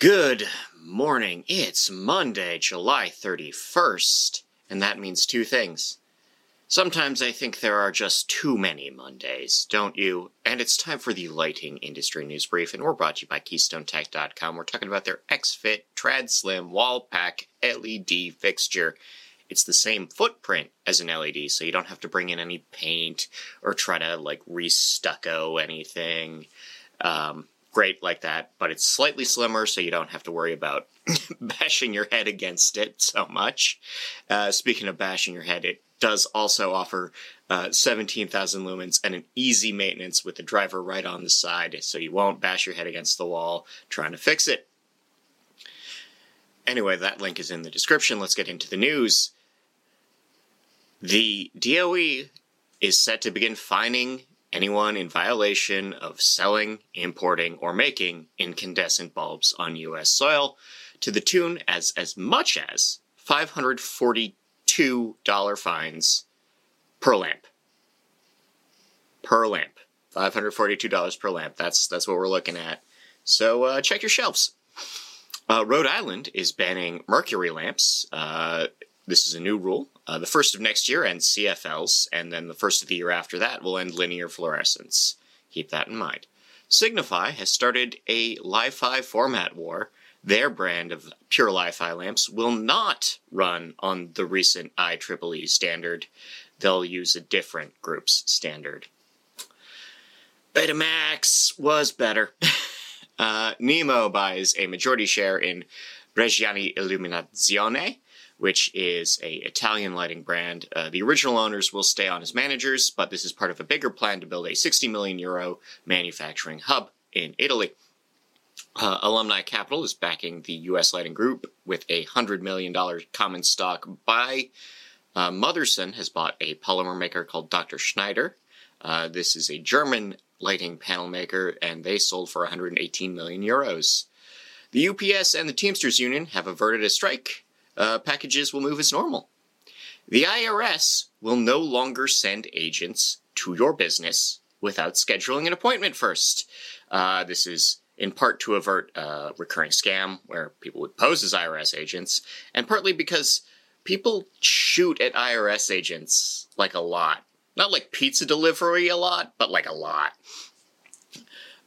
Good morning. It's Monday, July 31st, and that means two things. Sometimes I think there are just too many Mondays, don't you? And it's time for the lighting industry news brief, and we're brought to you by KeystoneTech.com. We're talking about their XFit Trad Slim Wall Pack LED fixture. It's the same footprint as an LED, so you don't have to bring in any paint or try to like restucco anything. Um, great like that, but it's slightly slimmer, so you don't have to worry about bashing your head against it so much. Uh, speaking of bashing your head, it does also offer uh, 17,000 lumens and an easy maintenance with the driver right on the side, so you won't bash your head against the wall trying to fix it. Anyway, that link is in the description. Let's get into the news. The DOE is set to begin fining anyone in violation of selling, importing, or making incandescent bulbs on U.S. soil to the tune as as much as $542 fines per lamp. Per lamp. $542 per lamp. That's that's what we're looking at. So uh, check your shelves. Uh, Rhode Island is banning mercury lamps. Uh, this is a new rule. Uh, the first of next year ends CFLs, and then the first of the year after that will end linear fluorescence. Keep that in mind. Signify has started a Li-Fi format war. Their brand of pure Li-Fi lamps will not run on the recent IEEE standard. They'll use a different group's standard. Betamax was better. uh, Nemo buys a majority share in Reggiani Illuminazione, which is a Italian lighting brand. Uh, the original owners will stay on as managers, but this is part of a bigger plan to build a 60 million euro manufacturing hub in Italy. Uh, Alumni Capital is backing the U.S. Lighting Group with a $100 million common stock buy. Uh, Motherson has bought a polymer maker called Dr. Schneider. Uh, this is a German lighting panel maker, and they sold for 118 million euros. The UPS and the Teamsters Union have averted a strike uh, packages will move as normal. The IRS will no longer send agents to your business without scheduling an appointment first. Uh, this is in part to avert a recurring scam where people would pose as IRS agents, and partly because people shoot at IRS agents like a lot. Not like pizza delivery a lot, but like a lot.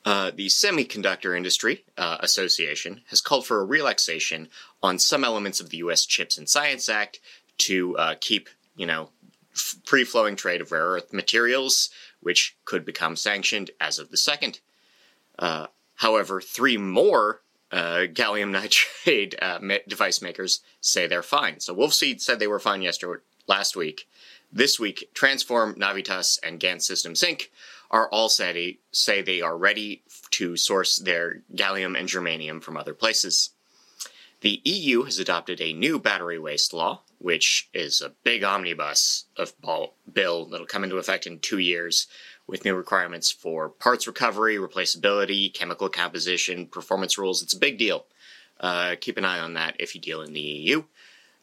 Uh, the Semiconductor Industry uh, Association has called for a relaxation on some elements of the U.S. Chips and Science Act to uh, keep, you know, f- free-flowing trade of rare earth materials, which could become sanctioned as of the second. Uh, however, three more uh, gallium nitride uh, device makers say they're fine. So Wolfspeed said they were fine yesterday, last week. This week, Transphorm, Navitas, and GaN Systems Inc. are all say, say they are ready to source their gallium and germanium from other places. The EU has adopted a new battery waste law, which is a big omnibus of bill that'll come into effect in two years with new requirements for parts recovery, replaceability, chemical composition, performance rules. It's a big deal. Uh, keep an eye on that if you deal in the EU.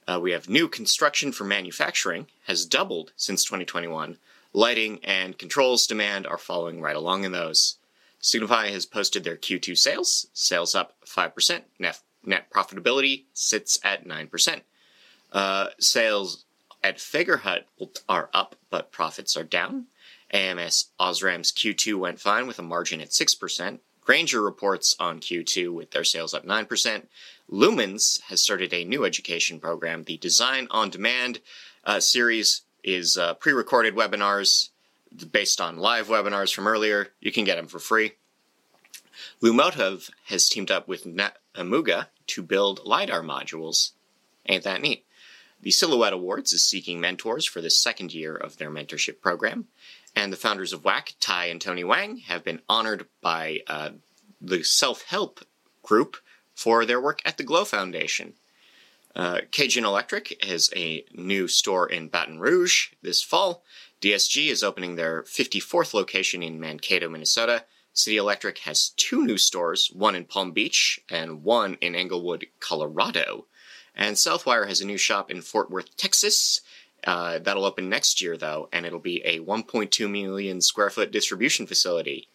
Uh, we have new construction for manufacturing has doubled since 2021. Lighting and controls demand are following right along in those. Signify has posted their Q2 sales, sales up 5%, net net profitability sits at 9%. Uh, sales at Fagerhult are up, but profits are down. AMS Osram's Q2 went fine with a margin at 6%. Grainger reports on Q2 with their sales up 9%. Lumens has started a new education program. The Design on Demand uh, series is uh, pre recorded webinars based on live webinars from earlier. You can get them for free. Lumotive has teamed up with Amuga to build LiDAR modules. Ain't that neat? The Silhouette Awards is seeking mentors for the second year of their mentorship program. And the founders of WAC, Ty and Tony Wang, have been honored by uh, the self help group for their work at the Glow Foundation. Uh, Cajun Electric has a new store in Baton Rouge this fall. DSG is opening their 54th location in Mankato, Minnesota, City Electric has two new stores, one in Palm Beach and one in Englewood, Colorado. And Southwire has a new shop in Fort Worth, Texas. Uh, that'll open next year, though, and it'll be a 1.2 million square foot distribution facility.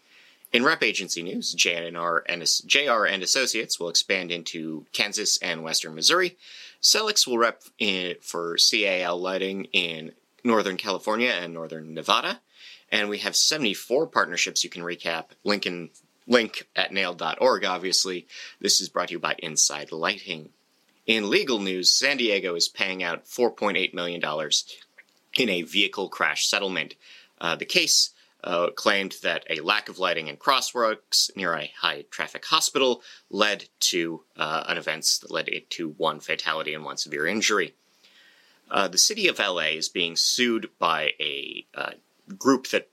In rep agency news, JNR and JR and Associates will expand into Kansas and Western Missouri. Celix will rep in, for CAL lighting in Northern California and Northern Nevada. And we have 74 partnerships you can recap. Lincoln link at naild.org, obviously. This is brought to you by Inside Lighting. In legal news, San Diego is paying out $4.8 million in a vehicle crash settlement. Uh, the case uh, claimed that a lack of lighting in crosswalks near a high traffic hospital led to uh, an event that led to one fatality and one severe injury. Uh, the city of LA is being sued by a uh, group that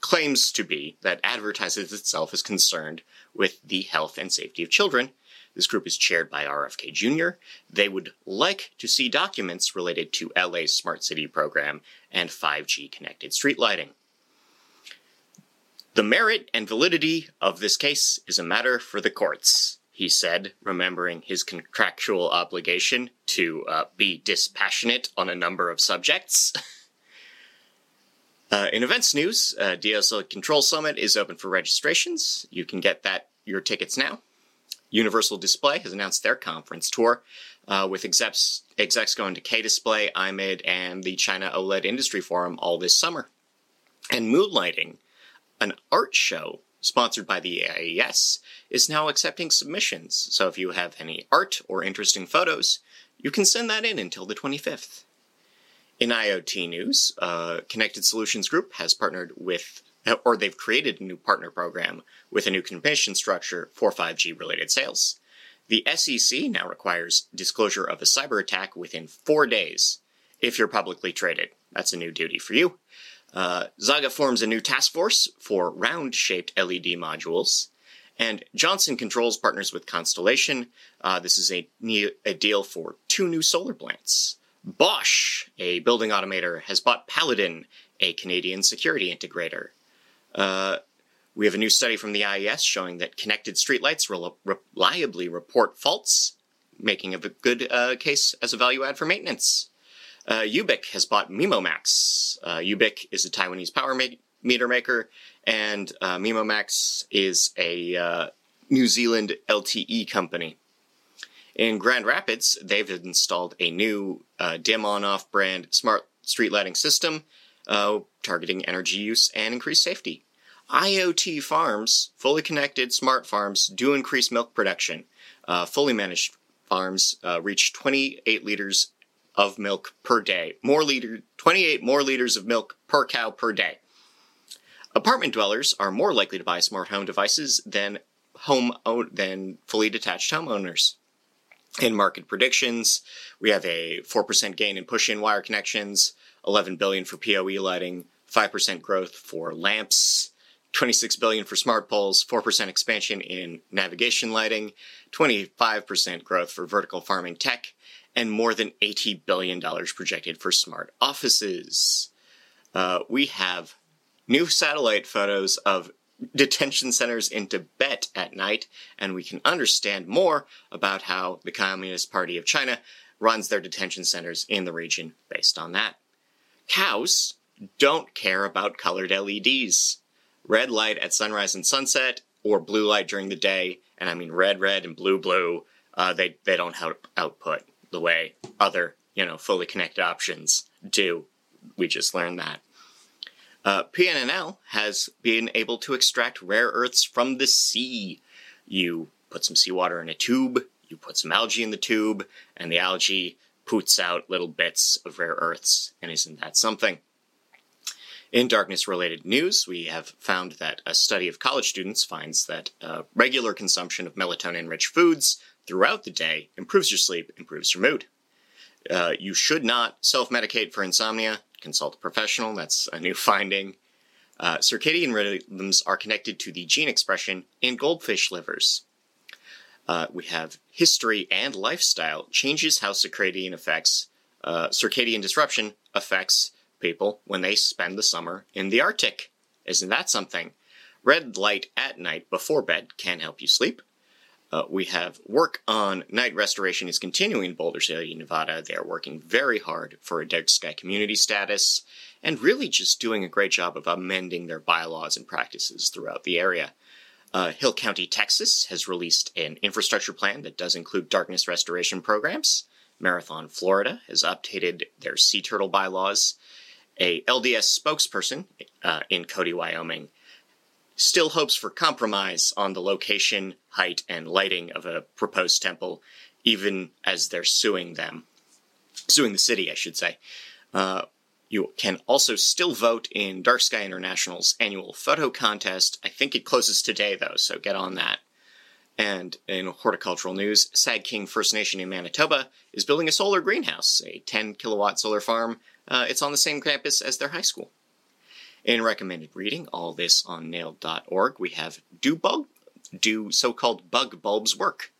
claims to be, that advertises itself as concerned with the health and safety of children. This group is chaired by RFK Jr. They would like to see documents related to LA's smart city program and 5G connected street lighting. The merit and validity of this case is a matter for the courts, he said, remembering his contractual obligation to uh, be dispassionate on a number of subjects. uh, in events news, uh, DSL Control Summit is open for registrations. You can get that your tickets now. Universal Display has announced their conference tour uh, with execs, execs going to K Display, IMID, and the China OLED Industry Forum all this summer. And Moonlighting an art show sponsored by the AIES is now accepting submissions. So if you have any art or interesting photos, you can send that in until the 25th. In IoT news, uh, Connected Solutions Group has partnered with, or they've created a new partner program with a new commission structure for 5G related sales. The SEC now requires disclosure of a cyber attack within four days if you're publicly traded. That's a new duty for you. Uh, Zhaga forms a new task force for round shaped LED modules. And Johnson Controls partners with Constellation. Uh, this is a, a deal for two new solar plants. Bosch, a building automator, has bought Paladin, a Canadian security integrator. Uh, we have a new study from the IES showing that connected streetlights reliably report faults, making a good uh, case as a value add for maintenance. Uh, Ubiik has bought MimoMax. Uh, Ubiik is a Taiwanese power ma- meter maker, and uh, MimoMax is a uh, New Zealand LTE company. In Grand Rapids, they've installed a new uh, DimOnOff brand smart street lighting system uh, targeting energy use and increased safety. IoT farms, fully connected smart farms, do increase milk production. Uh, fully managed farms reach 28 liters of milk per day. More liter, 28 more liters of milk per cow per day. Apartment dwellers are more likely to buy smart home devices than home than fully detached homeowners. In market predictions, we have a 4% gain in push-in wire connections, 11 billion for PoE lighting, 5% growth for lamps, 26 billion for smart poles, 4% expansion in navigation lighting, 25% growth for vertical farming tech, and more than $80 billion projected for smart offices. Uh, we have new satellite photos of detention centers in Tibet at night, and we can understand more about how the Communist Party of China runs their detention centers in the region based on that. Cows don't care about colored LEDs. Red light at sunrise and sunset, or blue light during the day, and I mean red, red, and blue, blue, uh, they, they don't have output the way other, you know, fully connected options do. We just learned that. Uh, PNNL has been able to extract rare earths from the sea. You put some seawater in a tube, you put some algae in the tube, and the algae poots out little bits of rare earths. And isn't that something? In darkness related news, we have found that a study of college students finds that uh, regular consumption of melatonin rich foods throughout the day improves your sleep, improves your mood. Uh, you should not self medicate for insomnia. Consult a professional. That's a new finding. Uh, circadian rhythms are connected to the gene expression in goldfish livers. Uh, we have history and lifestyle changes how circadian affects uh, circadian disruption affects people when they spend the summer in the Arctic. Isn't that something? Red light at night before bed can help you sleep. Uh, we have work on night restoration is continuing in Boulder City, Nevada. They are working very hard for a dark sky community status and really just doing a great job of amending their bylaws and practices throughout the area. Uh, Hill County, Texas has released an infrastructure plan that does include darkness restoration programs. Marathon, Florida has updated their sea turtle bylaws. A LDS spokesperson uh, in Cody, Wyoming, still hopes for compromise on the location, height, and lighting of a proposed temple, even as they're suing them. Suing the city, I should say. Uh, you can also still vote in Dark Sky International's annual photo contest. I think it closes today, though, so get on that. And in horticultural news, Sagkeeng First Nation in Manitoba is building a solar greenhouse, a 10 kilowatt solar farm. Uh, it's on the same campus as their high school. In recommended reading, all this on naild.org, we have Do Bug, Do so called bug bulbs work?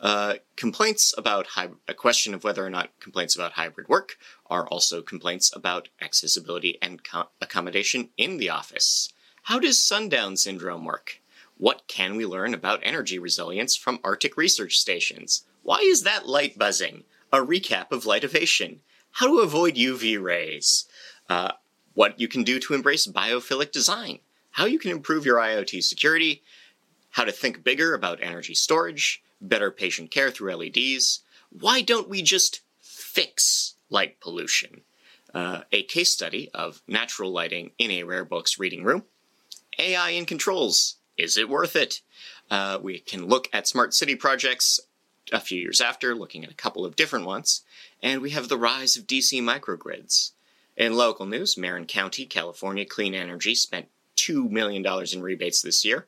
Uh, complaints about hy- a question of whether or not complaints about hybrid work are also complaints about accessibility and co- accommodation in the office. How does sundown syndrome work? What can we learn about energy resilience from Arctic research stations? Why is that light buzzing? A recap of lightivation. How to avoid UV rays. Uh, what you can do to embrace biophilic design. How you can improve your IoT security. How to think bigger about energy storage better patient care through LEDs. Why don't we just fix light pollution? Uh, a case study of natural lighting in a rare books reading room. AI in controls. Is it worth it? Uh, we can look at smart city projects a few years after, looking at a couple of different ones. And we have the rise of DC microgrids. In local news, Marin County, California Clean Energy spent $2 million in rebates this year.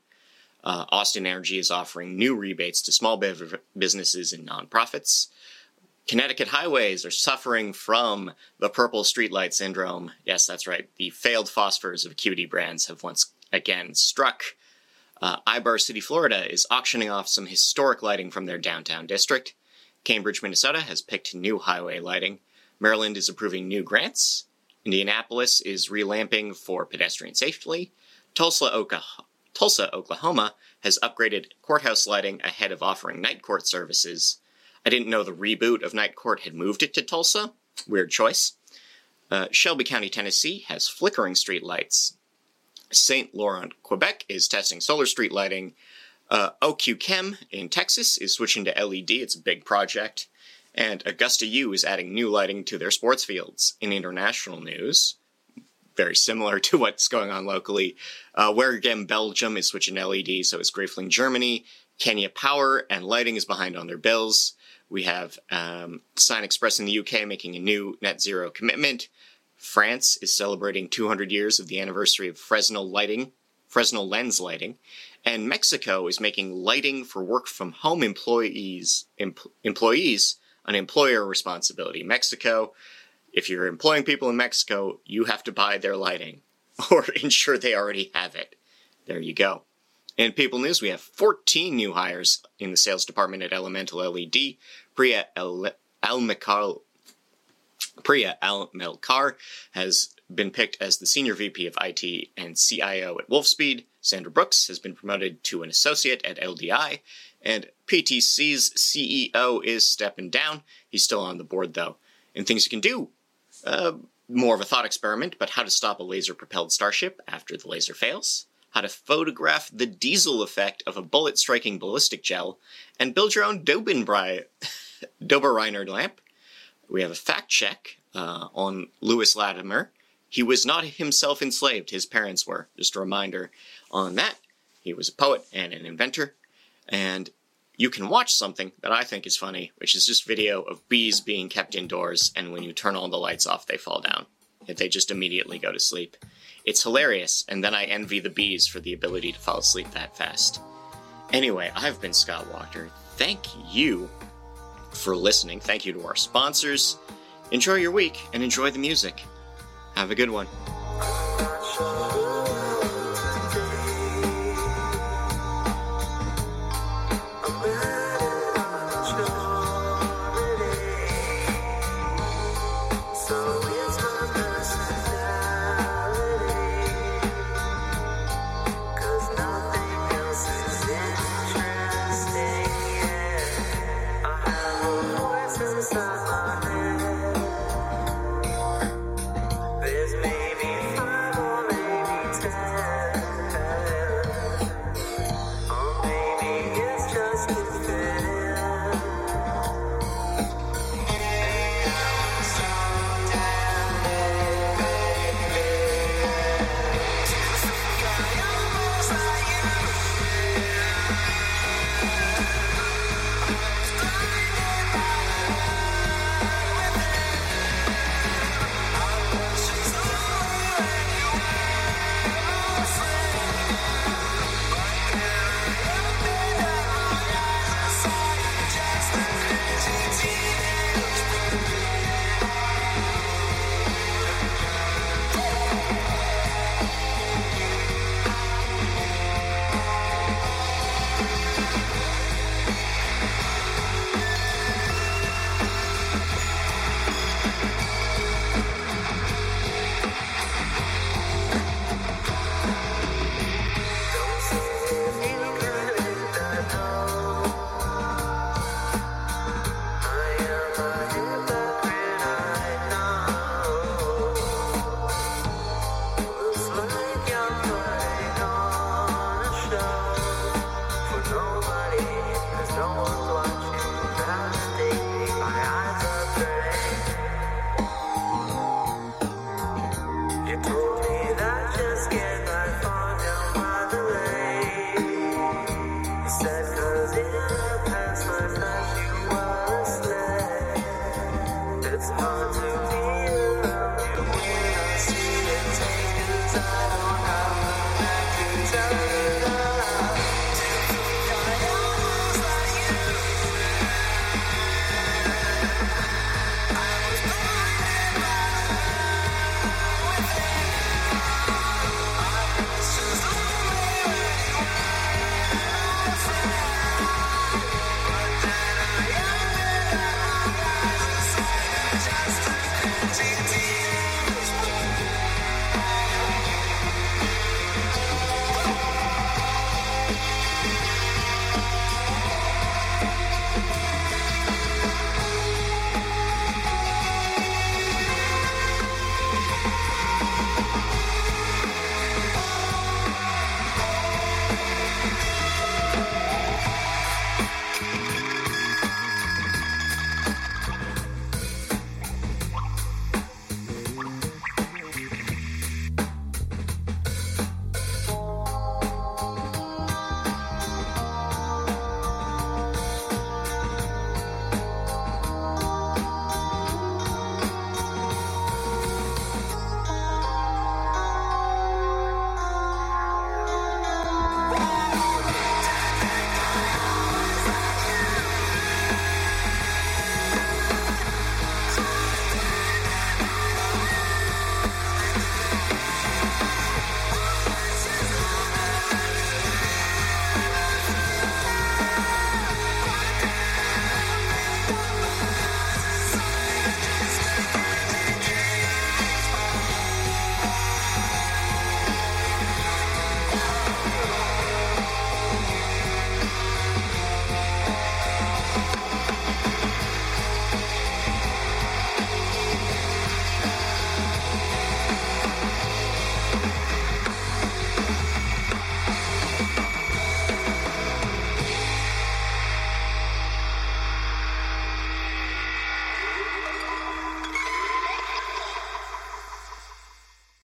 Uh, Austin Energy is offering new rebates to small businesses and nonprofits. Connecticut highways are suffering from the purple streetlight syndrome. Yes, that's right. The failed phosphors of Acuity brands have once again struck. Uh, Ybor City, Florida is auctioning off some historic lighting from their downtown district. Cambridge, Minnesota has picked new highway lighting. Maryland is approving new grants. Indianapolis is relamping for pedestrian safety. Tulsa, Oklahoma, Tulsa, Oklahoma has upgraded courthouse lighting ahead of offering night court services. I didn't know the reboot of Night Court had moved it to Tulsa. Weird choice. Uh, Shelby County, Tennessee has flickering street lights. St. Laurent, Quebec is testing solar street lighting. Uh, OQ Chem in Texas is switching to LED. It's a big project. And Augusta U is adding new lighting to their sports fields. In international news, very similar to what's going on locally. Uh, Waregem Belgium is switching LED, so is Gräfelfing Germany. Kenya Power and Lighting is behind on their bills. We have um, Sign Express in the UK making a new net zero commitment. France is celebrating 200 years of the anniversary of Fresnel lighting, Fresnel lens lighting, and Mexico is making lighting for work from home employees em- employees an employer responsibility. Mexico if you're employing people in Mexico, you have to buy their lighting or ensure they already have it. There you go. In People News, we have 14 new hires in the sales department at Elemental LED. Priya Almekar, Priya Almelkar has been picked as the Senior VP of IT and CIO at Wolfspeed. Sandra Brooks has been promoted to an associate at LDI. And PTC's CEO is stepping down. He's still on the board, though. And things you can do uh, more of a thought experiment, but how to stop a laser propelled starship after the laser fails, how to photograph the diesel effect of a bullet striking ballistic gel, and build your own Dobenbry, Döbereiner lamp. We have a fact check uh, on Lewis Latimer. He was not himself enslaved, his parents were. Just a reminder on that. He was a poet and an inventor. And you can watch something that I think is funny, which is just video of bees being kept indoors, and when you turn all the lights off, they fall down. They just immediately go to sleep. It's hilarious, and then I envy the bees for the ability to fall asleep that fast. Anyway, I've been Scott Wachter. Thank you for listening. Thank you to our sponsors. Enjoy your week and enjoy the music. Have a good one.